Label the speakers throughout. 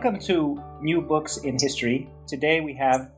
Speaker 1: Welcome to New Books in History. Today we have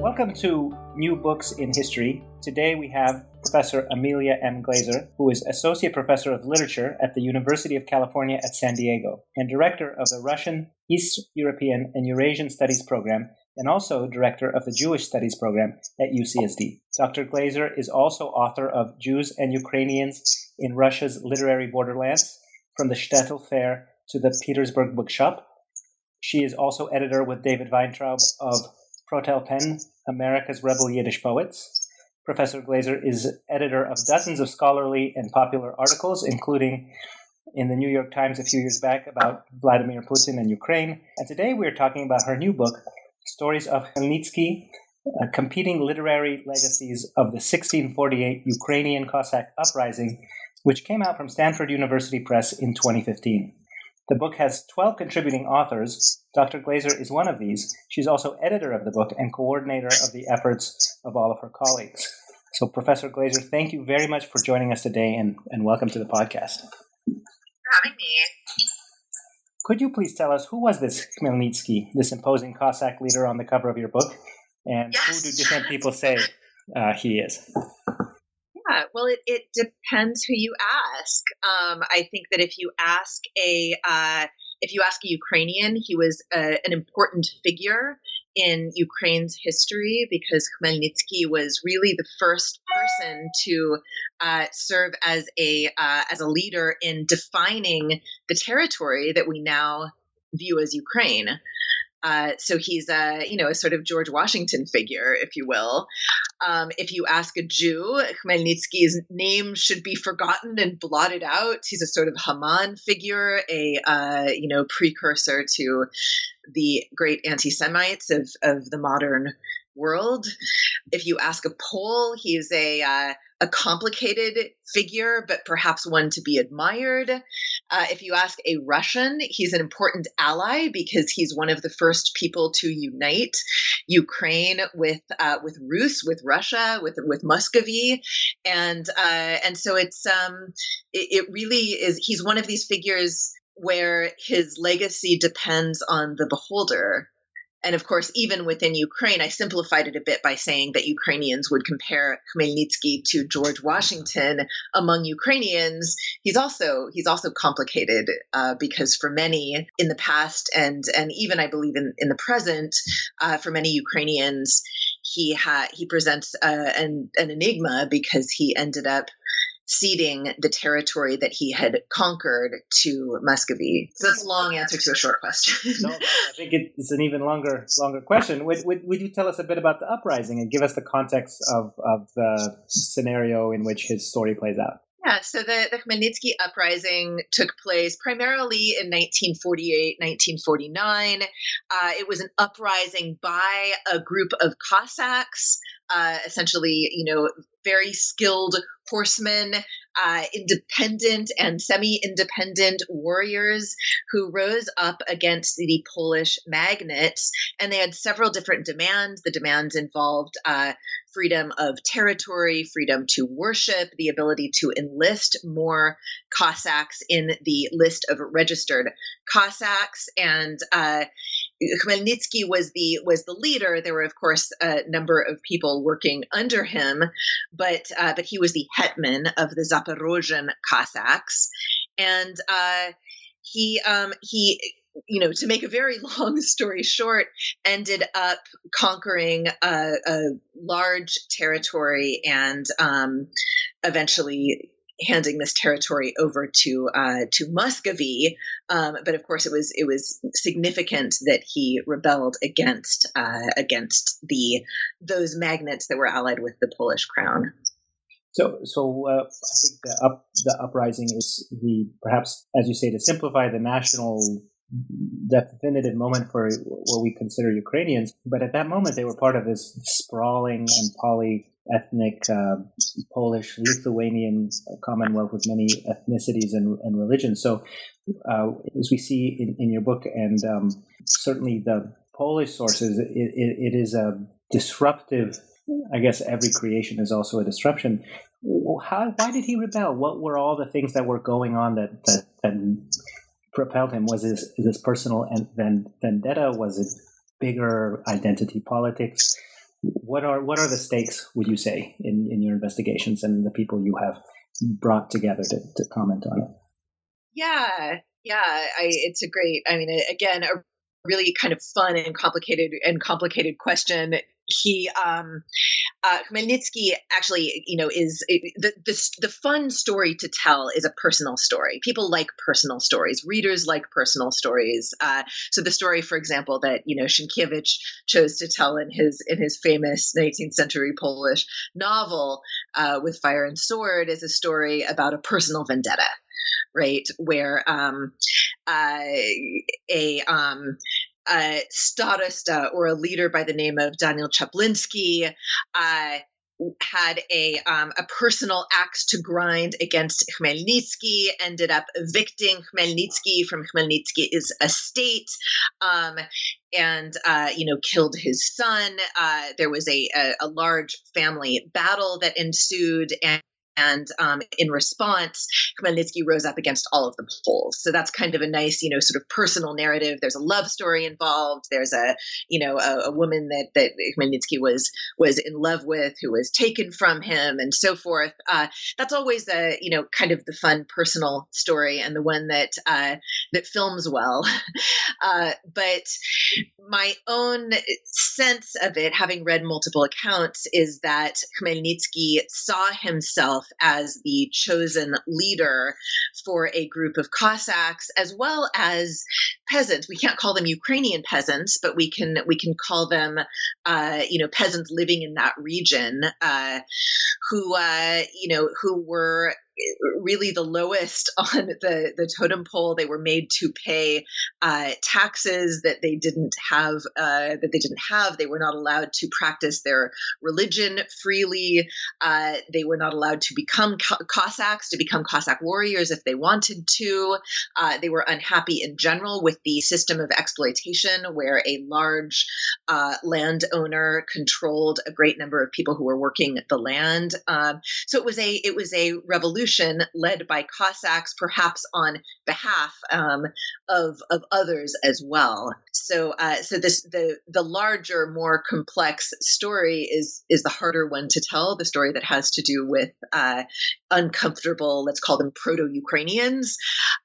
Speaker 1: Welcome to New Books in History. Today we have Professor Amelia M. Glaser, who is Associate Professor of Literature at the University of California at San Diego and Director of the Russian, East European, and Eurasian Studies Program and also director of the Jewish Studies program at UCSD. Dr. Glaser is also author of Jews and Ukrainians in Russia's Literary Borderlands, From the Shtetl Fair to the Petersburg Bookshop. She is also editor with David Weintraub of Proletpen, America's Rebel Yiddish Poets. Professor Glaser is editor of dozens of scholarly and popular articles, including in the New York Times a few years back about Vladimir Putin and Ukraine. And today we're talking about her new book, stories of Khmelnytsky, uh, competing literary legacies of the 1648 Ukrainian Cossack uprising, which came out from Stanford University Press in 2015. The book has 12 contributing authors. Dr. Glaser is one of these. She's also editor of the book and coordinator of the efforts of all of her colleagues. So, Professor Glaser, thank you very much for joining us today and, and welcome to the podcast.
Speaker 2: Having me.
Speaker 1: Could you please tell us who was this Khmelnytsky, this imposing Cossack leader on the cover of your book, and
Speaker 2: yes.
Speaker 1: who do different people say uh, he is?
Speaker 2: Yeah, well, it, it depends who you ask. Um, I think that if you ask a uh, if you ask a Ukrainian, he was a, uh, an important figure in Ukraine's history because Khmelnytsky was really the first person to uh, serve as a uh, as a leader in defining the territory that we now view as Ukraine. Uh, so he's a you know a sort of George Washington figure, if you will. Um, if you ask a Jew, Khmelnytsky's name should be forgotten and blotted out. He's a sort of Haman figure, a uh, you know precursor to the great anti-Semites of of the modern world. If you ask a Pole, he's a uh, a complicated figure, but perhaps one to be admired. Uh, if you ask a Russian, he's an important ally because he's one of the first people to unite Ukraine with uh, with Rus, with Russia, with with Muscovy, and uh, and so it's um, it, it really is. He's one of these figures where his legacy depends on the beholder and of course, even within Ukraine, I simplified it a bit by saying that Ukrainians would compare Khmelnytsky to George Washington. Among Ukrainians, he's also he's also complicated uh, because for many in the past and and even I believe in in the present, uh, for many Ukrainians, he had he presents uh, an an enigma because he ended up ceding the territory that he had conquered to Muscovy. So that's a long answer to a short question.
Speaker 1: no, I think it's an even longer longer question. Would, would, would you tell us a bit about the uprising and give us the context of, of the scenario in which his story plays out?
Speaker 2: Yeah, so the, the Khmelnytsky uprising took place primarily in 1948, 1949. Uh, it was an uprising by a group of Cossacks, uh, essentially, you know, very skilled horsemen, uh, independent and semi independent warriors who rose up against the Polish magnates. And they had several different demands. The demands involved uh, freedom of territory, freedom to worship, the ability to enlist more Cossacks in the list of registered Cossacks, and uh, Khmelnytsky was the was the leader. There were, of course, a number of people working under him, but uh, but he was the hetman of the Zaporozhian Cossacks, and uh, he um, he you know to make a very long story short ended up conquering a, a large territory and um, eventually handing this territory over to uh, to Muscovy. Um, but of course, it was it was significant that he rebelled against uh, against the those magnates that were allied with the Polish crown.
Speaker 1: So, so uh, I think the up the uprising is the perhaps, as you say, to simplify the national definitive moment for what we consider Ukrainians. But at that moment, they were part of this sprawling and polyethnic uh, Polish Lithuanian Commonwealth with many ethnicities and, and religions. So, uh, as we see in, in your book, and um, certainly the Polish sources, it, it, it is a disruptive. I guess every creation is also a disruption. How, why did he rebel? What were all the things that were going on that, that, that propelled him? Was this this personal vendetta? Was it bigger identity politics? What are what are the stakes? Would you say in, in your investigations and the people you have brought together to, to comment on it?
Speaker 2: Yeah, yeah, I, it's a great. I mean, again, a really kind of fun and complicated and complicated question he um uh, Khmelnytsky actually, you know, is the, the the fun story to tell is a personal story. People like personal stories. Readers like personal stories. Uh, so the story, for example, that you know Sienkiewicz chose to tell in his in his famous 19th century Polish novel uh, with Fire and Sword is a story about a personal vendetta, right? Where um, uh, a um, a starosta or a leader by the name of Daniel Chaplinsky uh, had a um, a personal axe to grind against Khmelnytsky, ended up evicting Khmelnytsky from Khmelnytsky's estate, um, and uh, you know killed his son. Uh, there was a, a, a large family battle that ensued, and and um, in response, Khmelnytsky rose up against all of the Poles. So that's kind of a nice, you know, sort of personal narrative. There's a love story involved. There's a, you know, a, a woman that that Khmelnytsky was was in love with, who was taken from him, and so forth. Uh, that's always a, you know, kind of the fun personal story and the one that uh, that films well. uh, but my own sense of it, having read multiple accounts, is that Khmelnytsky saw himself as the chosen leader for a group of Cossacks as well as peasants. We can't call them Ukrainian peasants, but we can we can call them uh, you know peasants living in that region uh, who uh, you know who were really the lowest on the, the totem pole. They were made to pay uh, taxes that they didn't have. Uh, that they didn't have. They were not allowed to practice their religion freely. Uh, they were not allowed to become Cossacks, to become Cossack warriors if they wanted to. Uh, they were unhappy in general with the system of exploitation, where a large uh, landowner controlled a great number of people who were working the land. Um, so it was a it was a revolution revolution led by Cossacks, perhaps on behalf um, of of others as well. So, uh, so this the the larger, more complex story is is the harder one to tell. The story that has to do with uh, uncomfortable, let's call them proto-Ukrainians,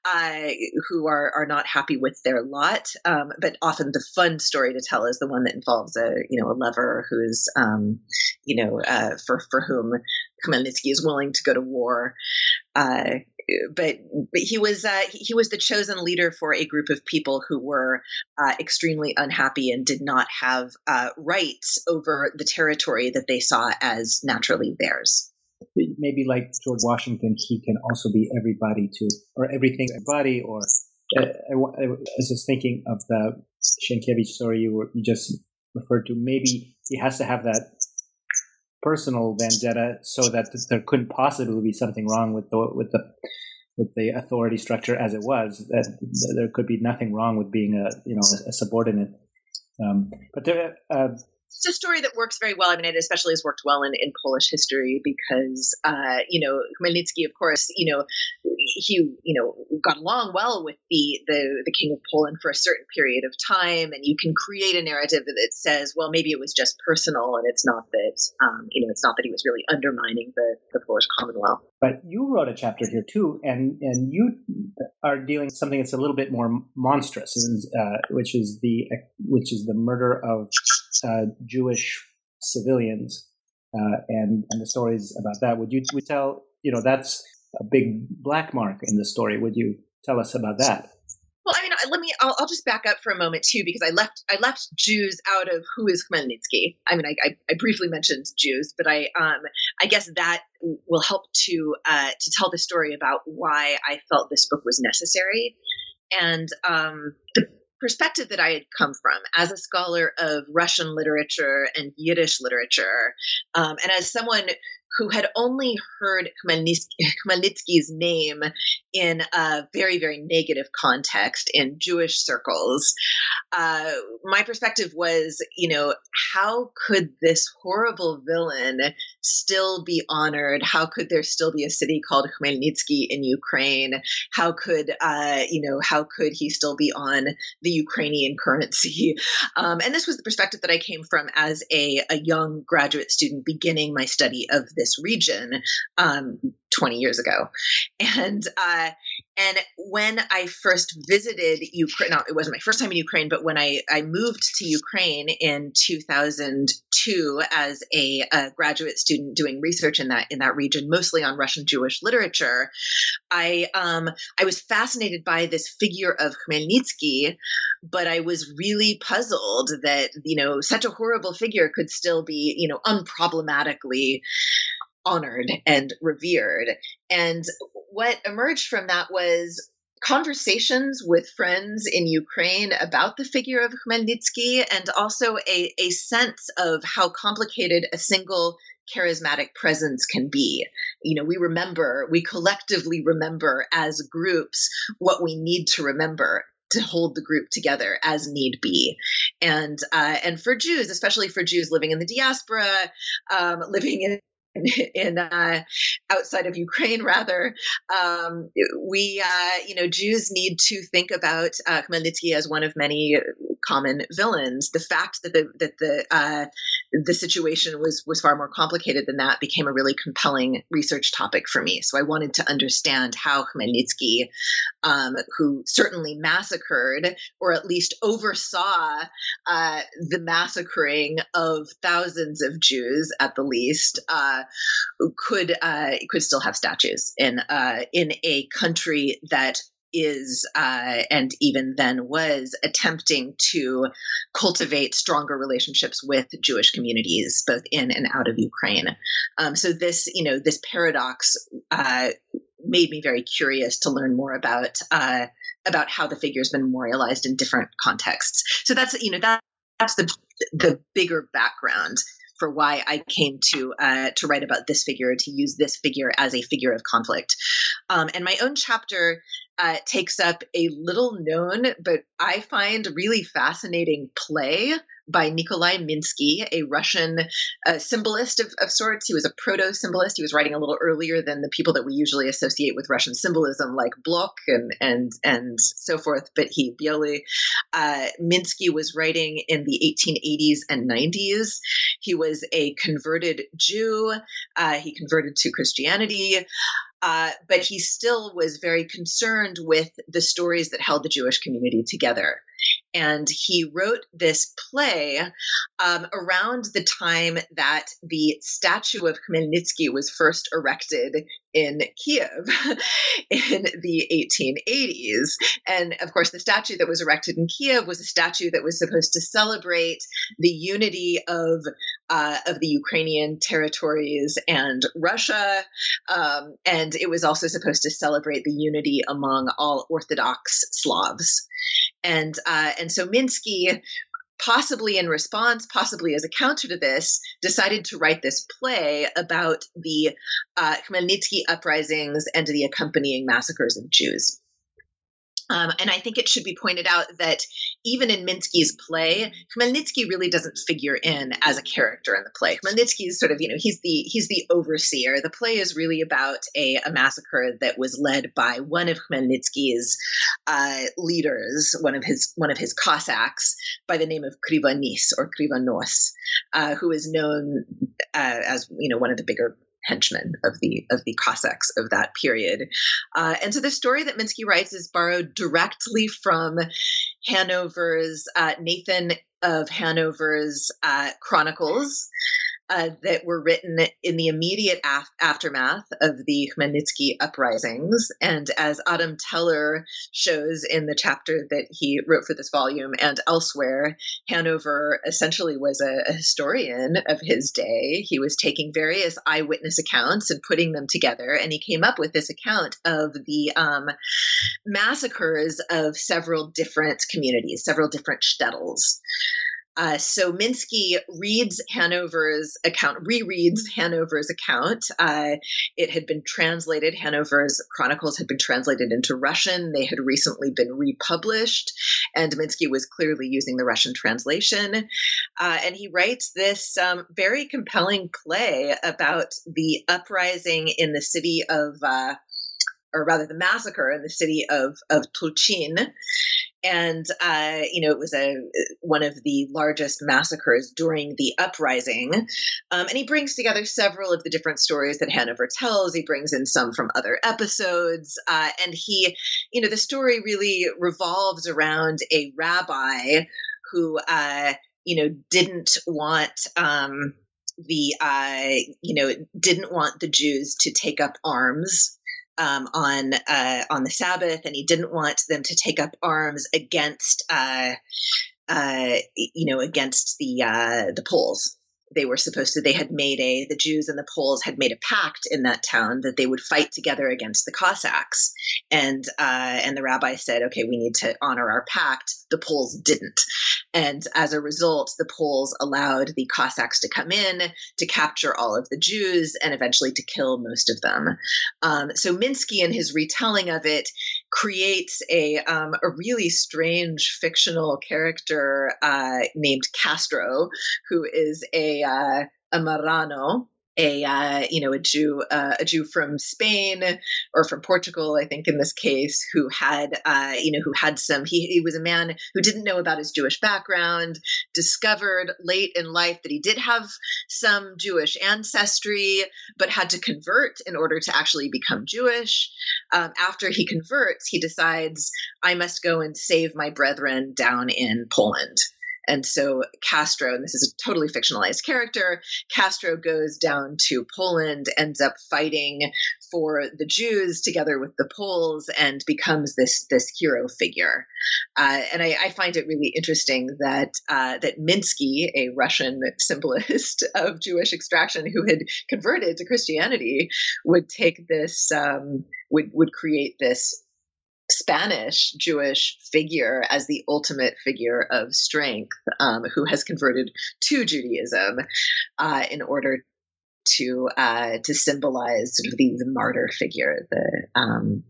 Speaker 2: uh, who are are not happy with their lot. Um, but often the fun story to tell is the one that involves a you know a lover who's um, you know uh, for for whom Khmelnytsky is willing to go to war. Uh, but but he was uh, he was the chosen leader for a group of people who were uh, extremely unhappy and did not have uh, rights over the territory that they saw as naturally theirs.
Speaker 1: Maybe like George Washington, he can also be everybody to or everything everybody. Or uh, I, I, was just thinking of the Sienkiewicz story you, were, you just referred to. Maybe he has to have that personal vendetta so that there couldn't possibly be something wrong with the with the with the authority structure as it was that there could be nothing wrong with being a you know a, subordinate. Um, but there, uh,
Speaker 2: it's a story that works very well. I mean, it especially has worked well in, in Polish history because, uh, you know, Khmelnytsky, of course, you know, he, you know, got along well with the, the, the king of Poland for a certain period of time. And you can create a narrative that says, well, maybe it was just personal and it's not that, um, you know, it's not that he was really undermining the, the Polish Commonwealth.
Speaker 1: But you wrote a chapter here too, and, and you are dealing with something that's a little bit more monstrous, uh, which is the, which is the murder of uh, Jewish civilians uh, and and the stories about that. Would you would tell you know that's a big black mark in the story. Would you tell us about that?
Speaker 2: Well, I mean, let me. I'll, I'll, just back up for a moment too, because I left I left Jews out of who is Khmelnytsky. I mean, I, I, I briefly mentioned Jews, but I um I guess that will help to uh, to tell the story about why I felt this book was necessary, and um the perspective that I had come from as a scholar of Russian literature and Yiddish literature, um, and as someone who had only heard Khmelnytsky's name in a very, very negative context in Jewish circles. Uh, my perspective was, you know, how could this horrible villain still be honored? How could there still be a city called Khmelnytsky in Ukraine? How could, uh, you know, how could he still be on the Ukrainian currency? Um, and this was the perspective that I came from as a, a young graduate student beginning my study of this region um, 20 years ago. And uh, and when I first visited Ukraine, no, it wasn't my first time in Ukraine, but when I, I moved to Ukraine in 2002 as a, a graduate student doing research in that in that region, mostly on Russian Jewish literature, I um, I was fascinated by this figure of Khmelnytsky, but I was really puzzled that you know such a horrible figure could still be you know unproblematically honored and revered. And what emerged from that was conversations with friends in Ukraine about the figure of Khmelnytsky and also a, a sense of how complicated a single charismatic presence can be. You know, we remember, we collectively remember as groups what we need to remember to hold the group together as need be. And uh, and for Jews, especially for Jews living in the diaspora, um, living in in uh, outside of Ukraine, rather, um, we uh, you know Jews need to think about uh, Khmelnytsky as one of many common villains. The fact that the that the uh, the situation was was far more complicated than that became a really compelling research topic for me. So I wanted to understand how Khmelnytsky, um, who certainly massacred or at least oversaw uh, the massacring of thousands of Jews at the least, uh, could uh, could still have statues in uh, in a country that is uh, and even then was attempting to cultivate stronger relationships with Jewish communities, both in and out of Ukraine. Um, so this, you know, this paradox uh, made me very curious to learn more about uh, about how the figure's been memorialized in different contexts. So that's you know that that's the the bigger background for why I came to uh, to write about this figure, to use this figure as a figure of conflict. Um, and my own chapter uh, takes up a little known, but I find really fascinating play by Nikolai Minsky, a Russian uh, symbolist of, of, sorts. He was a proto symbolist. He was writing a little earlier than the people that we usually associate with Russian symbolism, like Blok and and and so forth. But he, Bialy, uh, Minsky was writing in the 1880s and 90s. He was a converted Jew. Uh, he converted to Christianity. Uh, but he still was very concerned with the stories that held the Jewish community together. And he wrote this play um, around the time that the statue of Khmelnytsky was first erected in Kiev in the 1880s. And of course, the statue that was erected in Kiev was a statue that was supposed to celebrate the unity of uh, of the Ukrainian territories and Russia, um, and it was also supposed to celebrate the unity among all Orthodox Slavs. And uh, and so Minsky possibly in response, possibly as a counter to this, decided to write this play about the uh, Khmelnytsky uprisings and the accompanying massacres of Jews. Um, and I think it should be pointed out that even in Minsky's play, Khmelnytsky really doesn't figure in as a character in the play. Khmelnytsky is sort of, you know, he's the he's the overseer. The play is really about a, a massacre that was led by one of Khmelnytsky's uh, leaders, one of his one of his Cossacks, by the name of Krivonis or Krivonos, uh, who is known uh, as you know one of the bigger henchmen of the of the Cossacks of that period. Uh, and so the story that Minsky writes is borrowed directly from Hanover's uh, Nathan of Hanover's uh, Chronicles. Uh, that were written in the immediate af- aftermath of the Khmelnytsky uprisings. And as Adam Teller shows in the chapter that he wrote for this volume and elsewhere, Hanover essentially was a, a historian of his day. He was taking various eyewitness accounts and putting them together, and he came up with this account of the um, massacres of several different communities, several different shtetls. Uh, so Minsky reads Hanover's account, rereads Hanover's account. Uh, it had been translated. Hanover's chronicles had been translated into Russian. They had recently been republished, and Minsky was clearly using the Russian translation. Uh, and he writes this um, very compelling play about the uprising in the city of uh, or rather the massacre in the city of of Tulchin. And uh, you know, it was a one of the largest massacres during the uprising. Um, and he brings together several of the different stories that Hanover tells. He brings in some from other episodes, uh, and he, you know, the story really revolves around a rabbi who, uh, you know, didn't want. Um, the uh, you know didn't want the Jews to take up arms um, on uh, on the Sabbath, and he didn't want them to take up arms against uh, uh, you know against the uh, the Poles they were supposed to they had made a the jews and the poles had made a pact in that town that they would fight together against the cossacks. And uh, and the rabbi said okay we need to honor our pact. The poles didn't. And as a result the poles allowed the cossacks to come in to capture all of the jews and eventually to kill most of them. Um, so minsky in his retelling of it creates a um, a really strange fictional character uh, named castro who is a uh, a Marrano, a uh, you know a Jew uh, a Jew from Spain or from Portugal I think in this case who had uh, you know who had some he, he was a man who didn't know about his Jewish background discovered late in life that he did have some Jewish ancestry but had to convert in order to actually become Jewish. Um, after he converts he decides I must go and save my brethren down in Poland and so Castro, and this is a totally fictionalized character, Castro goes down to Poland, ends up fighting for the Jews together with the Poles, and becomes this this hero figure. Uh, and I, I, find it really interesting that uh, that Minsky, a Russian symbolist of Jewish extraction who had converted to Christianity, would take this um, would would create this Spanish Jewish figure as the ultimate figure of strength um, who has converted to Judaism uh, in order to uh, to symbolize sort of the, the martyr figure, the um,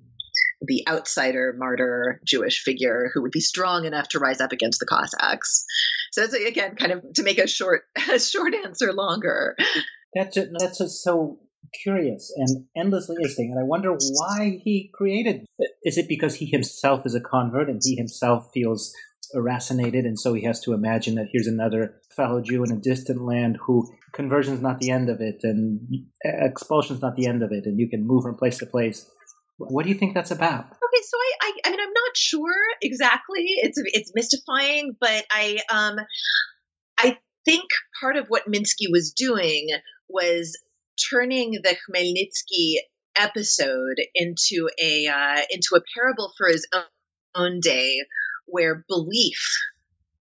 Speaker 2: the outsider martyr Jewish figure who would be strong enough to rise up against the Cossacks. So it's again kind of to make a short a short answer longer.
Speaker 1: That's just, that's just so curious and endlessly interesting. And I wonder why he created. Is it because he himself is a convert and he himself feels racinated, and so he has to imagine that here's another fellow Jew in a distant land who conversion's not the end of it, and expulsion's not the end of it, and you can move from place to place. What do you think that's about?
Speaker 2: Okay, so I, I, I mean, I'm not sure exactly. It's it's mystifying, but I, um, I think part of what Minsky was doing was turning the Khmelnytsky episode into a uh, into a parable for his own, day, where belief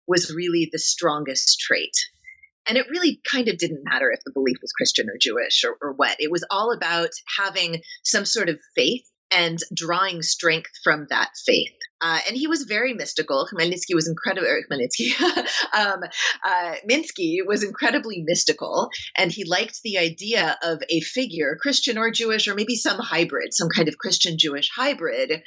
Speaker 2: was really the strongest trait. And it really kind of didn't matter if the belief was Christian or Jewish or, or what. It was all about having some sort of faith and drawing strength from that faith. Uh, and he was very mystical. Khmelnytsky was incredible. Khmelnytsky, um, uh, Minsky was incredibly mystical, and he liked the idea of a figure, Christian or Jewish, or maybe some hybrid, some kind of Christian Jewish hybrid,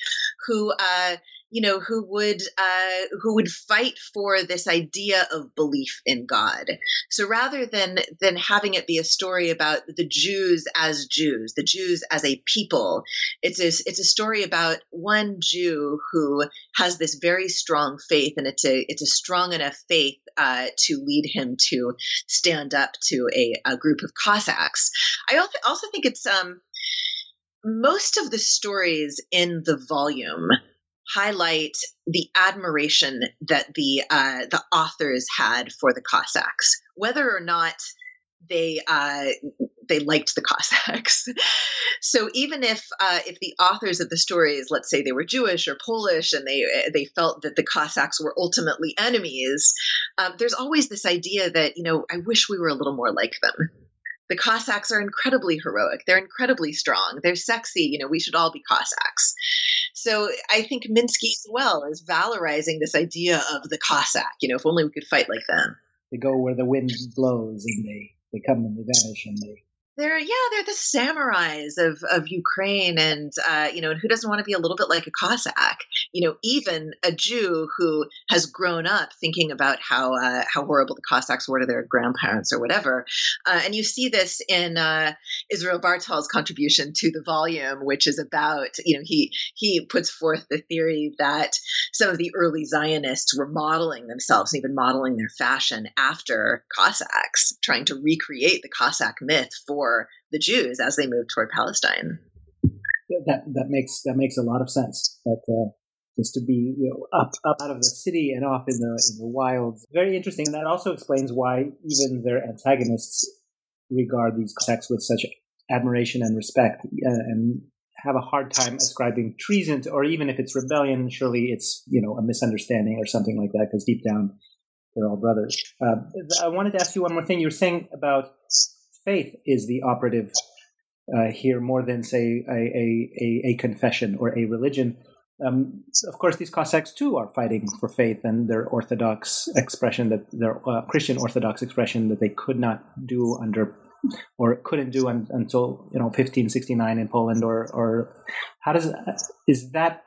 Speaker 2: who uh, you know who would uh, who would fight for this idea of belief in God. So rather than than having it be a story about the Jews as Jews, the Jews as a people, it's a, it's a story about one Jew who has this very strong faith, and it's a it's a strong enough faith uh, to lead him to stand up to a, a group of Cossacks. I also also think it's um most of the stories in the volume highlight the admiration that the uh, the authors had for the Cossacks, whether or not they uh, they liked the Cossacks. so even if uh, if the authors of the stories, let's say they were Jewish or Polish, and they they felt that the Cossacks were ultimately enemies, um, there's always this idea that you know I wish we were a little more like them. The Cossacks are incredibly heroic. They're incredibly strong. They're sexy. You know, we should all be Cossacks. So I think Minsky as well is valorizing this idea of the Cossack. You know, if only we could fight like them.
Speaker 1: They go where the wind blows, and they they come and they vanish, and they
Speaker 2: they're yeah they're the samurais of of Ukraine and uh, you know and who doesn't want to be a little bit like a Cossack? You know even a Jew who has grown up thinking about how uh, how horrible the Cossacks were to their grandparents or whatever. Uh, and you see this in uh, Israel Bartal's contribution to the volume which is about you know he he puts forth the theory that some of the early Zionists were modeling themselves even modeling their fashion after Cossacks trying to recreate the Cossack myth for for the Jews as they moved toward Palestine.
Speaker 1: That that makes that makes a lot of sense. That uh, just to be you know up up out of the city and off in the in the wilds, very interesting. And that also explains why even their antagonists regard these Cossacks with such admiration and respect, uh, and have a hard time ascribing treason to, or even if it's rebellion, surely it's you know a misunderstanding or something like that, because deep down they're all brothers. Uh, I wanted to ask you one more thing. You were saying about faith is the operative uh, here more than say a, a, a, confession or a religion. Um, of course, these Cossacks too are fighting for faith and their Orthodox expression that their uh, Christian Orthodox expression that they could not do under or couldn't do un, until you know 1569 in Poland or or how does is that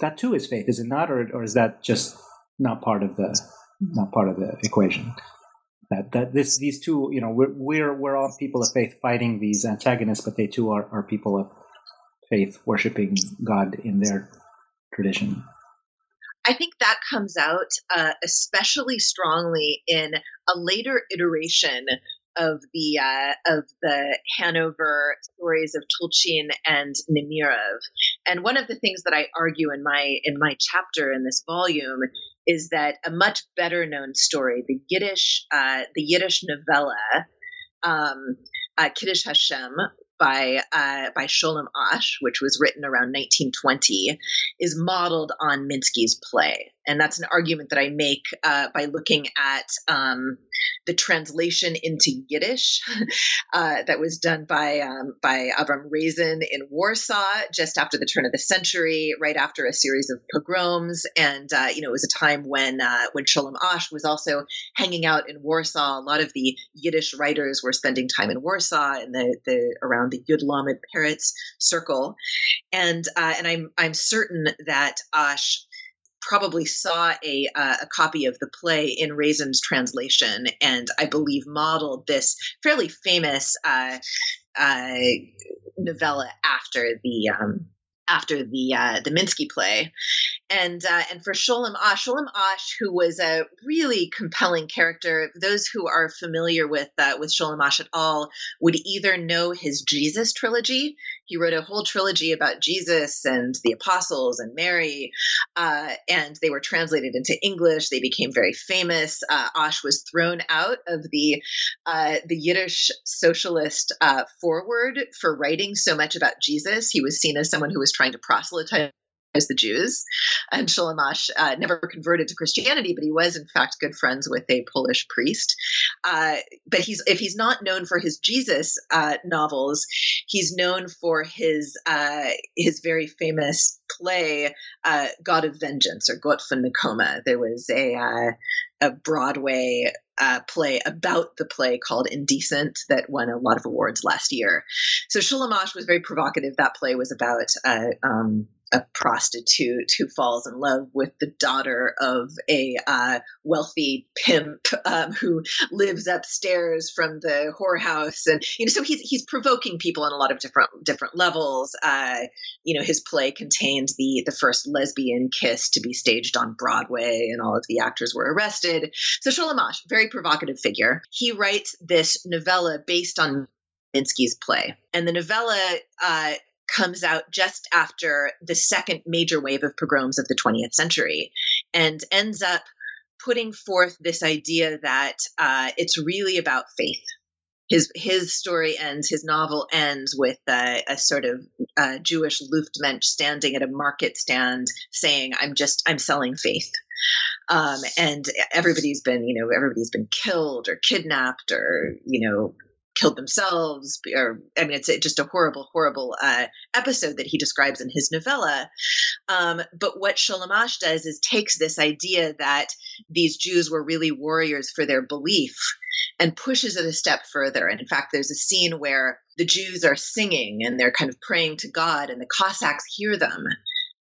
Speaker 1: that too is faith is it not or or is that just not part of the not part of the equation? That that this these two you know we're we're we're all people of faith fighting these antagonists but they too are, are people of faith worshiping god in their tradition
Speaker 2: i think that comes out uh, especially strongly in a later iteration of the uh, of the Hanover stories of Tulchin and Nemirov. And one of the things that I argue in my in my chapter in this volume is that a much better known story, the Yiddish, uh, the Yiddish novella, um, uh, Kiddush Hashem, by uh, by Sholem Asch, which was written around 1920, is modeled on Minsky's play, and that's an argument that I make uh, by looking at um, the translation into Yiddish uh, that was done by um, by Avram Rezen in Warsaw just after the turn of the century, right after a series of pogroms, and uh, you know it was a time when uh, when Sholem Asch was also hanging out in Warsaw. A lot of the Yiddish writers were spending time in Warsaw and the the around the Yud Lamed Peretz circle, and uh, and I'm I'm certain that Asch probably saw a, uh, a copy of the play in Raisin's translation, and I believe modeled this fairly famous uh, uh, novella after the um, after the uh, the Minsky play, and uh, and for Sholem Asch, Sholem Asch, who was a really compelling character. Those who are familiar with uh, with Sholem Asch at all would either know his Jesus trilogy. He wrote a whole trilogy about Jesus and the apostles and Mary, uh, and they were translated into English. They became very famous. Uh, Asch was thrown out of the uh, the Yiddish socialist uh, forward for writing so much about Jesus. He was seen as someone who was trying to proselytize as the Jews. And Sholem uh, never converted to Christianity, but he was in fact good friends with a Polish priest. Uh, but he's if he's not known for his Jesus uh, novels, he's known for his uh, his very famous play uh, God of Vengeance or Got fun Nekome. There was a uh, a Broadway uh, play about the play called Indecent that won a lot of awards last year. So Sholem was very provocative. That play was about uh, um, a prostitute who falls in love with the daughter of a uh, wealthy pimp um, who lives upstairs from the whorehouse, and you know, so he's he's provoking people on a lot of different different levels. Uh, you know, his play contained the the first lesbian kiss to be staged on Broadway, and all of the actors were arrested. So Sholem Asch, very provocative figure. He writes this novella based on Minsky's play, and the novella. Uh, comes out just after the second major wave of pogroms of the 20th century and ends up putting forth this idea that uh, it's really about faith his his story ends. His novel ends with uh, a sort of uh, Jewish Luftmensch standing at a market stand saying, "I'm just I'm selling faith." Um, and everybody's been, you know, everybody's been killed or kidnapped or, you know, killed themselves or i mean it's just a horrible horrible uh, episode that he describes in his novella. Um, but what sholem does is takes this idea that these jews were really warriors for their belief and pushes it a step further. And in fact there's a scene where the jews are singing and they're kind of praying to god and the cossacks hear them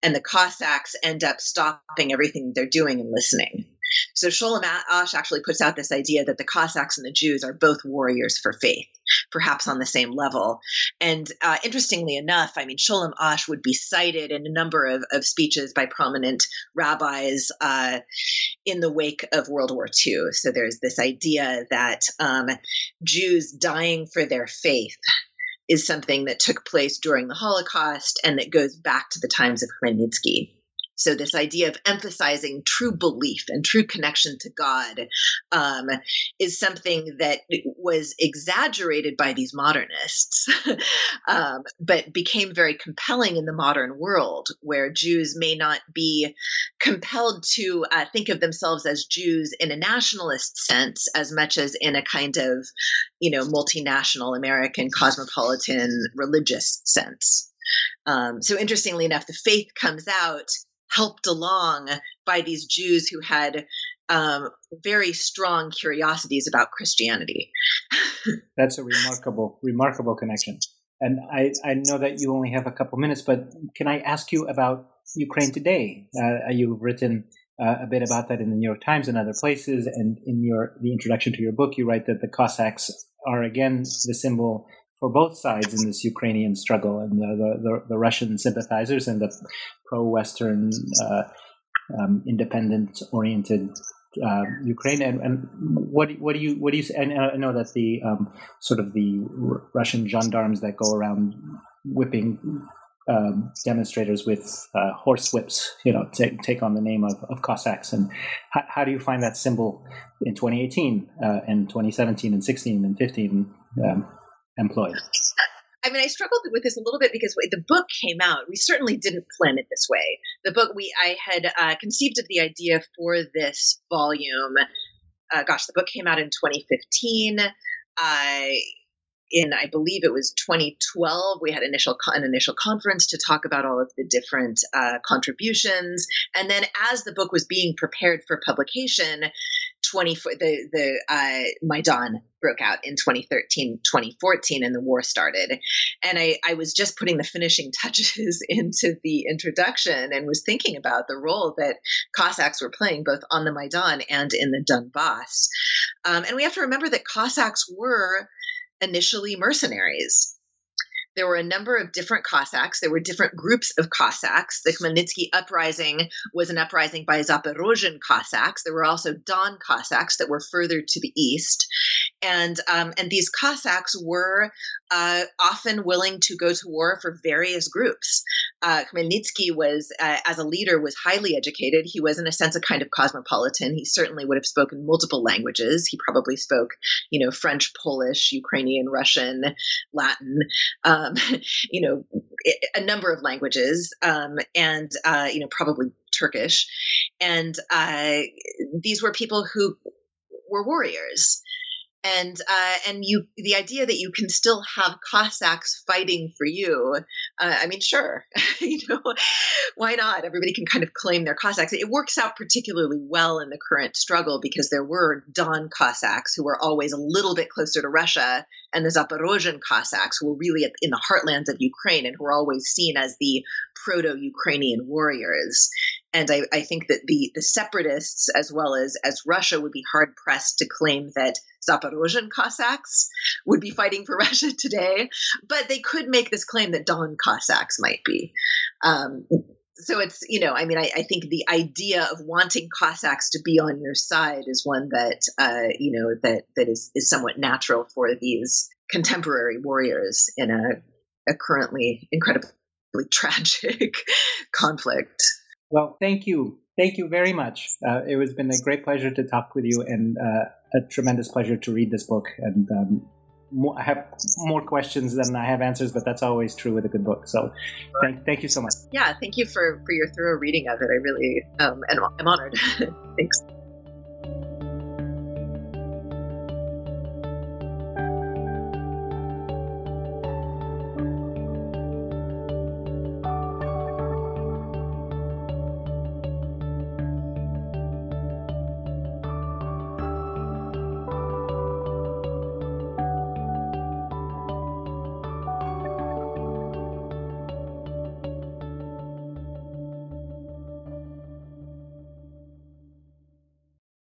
Speaker 2: and the cossacks end up stopping everything they're doing and listening so Sholem Asch actually puts out this idea that the Cossacks and the Jews are both warriors for faith, perhaps on the same level. And uh, interestingly enough, I mean, Sholem Asch would be cited in a number of, of speeches by prominent rabbis uh, in the wake of World War II. So there's this idea that um, Jews dying for their faith is something that took place during the Holocaust and that goes back to the times of Khmelnytsky. So, this idea of emphasizing true belief and true connection to God um, is something that was exaggerated by these modernists, um, but became very compelling in the modern world, where Jews may not be compelled to uh, think of themselves as Jews in a nationalist sense as much as in a kind of, you know, multinational American cosmopolitan religious sense. Um, so, interestingly enough, the faith comes out helped along by these Jews who had um, very strong curiosities about Christianity.
Speaker 1: That's a remarkable, remarkable connection. And I, I know that you only have a couple minutes, but can I ask you about Ukraine today? Uh, you've written uh, a bit about that in the New York Times and other places, and in your the introduction to your book, you write that the Cossacks are again the symbol for both sides in this Ukrainian struggle, and the, the, the Russian sympathizers and the pro-Western, uh, um, independent-oriented uh, Ukraine. And, and, what what do you what do you? And I know that the um, sort of the R- Russian gendarmes that go around whipping um, demonstrators with uh, horse whips, you know, take, take on the name of, of Cossacks. And how, how do you find that symbol in 2018 uh, and 2017 and 16 and 15? Um, employed?
Speaker 2: I mean, I struggled with this a little bit because the book came out. We certainly didn't plan it this way. The book we I had uh, conceived of the idea for this volume. Uh, gosh, the book came out in 2015. I in I believe it was 2012 we had initial an initial conference to talk about all of the different uh, contributions and then as the book was being prepared for publication 20 the the uh, Maidan broke out in 2013 2014 and the war started. And I, I was just putting the finishing touches into the introduction and was thinking about the role that Cossacks were playing both on the Maidan and in the Donbass. Um, and we have to remember that Cossacks were initially mercenaries there were a number of different Cossacks. There were different groups of Cossacks. The Khmelnytsky uprising was an uprising by Zaporozhian Cossacks. There were also Don Cossacks that were further to the east, and um, and these Cossacks were uh, often willing to go to war for various groups. Uh, Khmelnytsky was, uh, as a leader, was highly educated. He was, in a sense, a kind of cosmopolitan. He certainly would have spoken multiple languages. He probably spoke, you know, French, Polish, Ukrainian, Russian, Latin. Um, you know, a number of languages, um, and uh, you know, probably Turkish, and uh, these were people who were warriors and uh, and you the idea that you can still have Cossacks fighting for you. Uh, I mean, sure, you know, why not? Everybody can kind of claim their Cossacks. It works out particularly well in the current struggle because there were Don Cossacks who were always a little bit closer to Russia, and the Zaporozhian Cossacks who were really in the heartlands of Ukraine and who were always seen as the proto-Ukrainian warriors. And I, I, think that the, the separatists, as well as, as Russia, would be hard pressed to claim that Zaporozhian Cossacks would be fighting for Russia today. But they could make this claim that Don Cossacks might be. Um, so it's, you know, I mean, I, I, think the idea of wanting Cossacks to be on your side is one that, uh, you know, that, that is, is somewhat natural for these contemporary warriors in a, a currently incredibly tragic conflict.
Speaker 1: Well, thank you. Thank you very much. Uh, it has been a great pleasure to talk with you and uh, a tremendous pleasure to read this book. And um, more, I have more questions than I have answers, but that's always true with a good book. So thank, thank you so much.
Speaker 2: Yeah, thank you for, for your thorough reading of it. I really um, am, am honored. Thanks.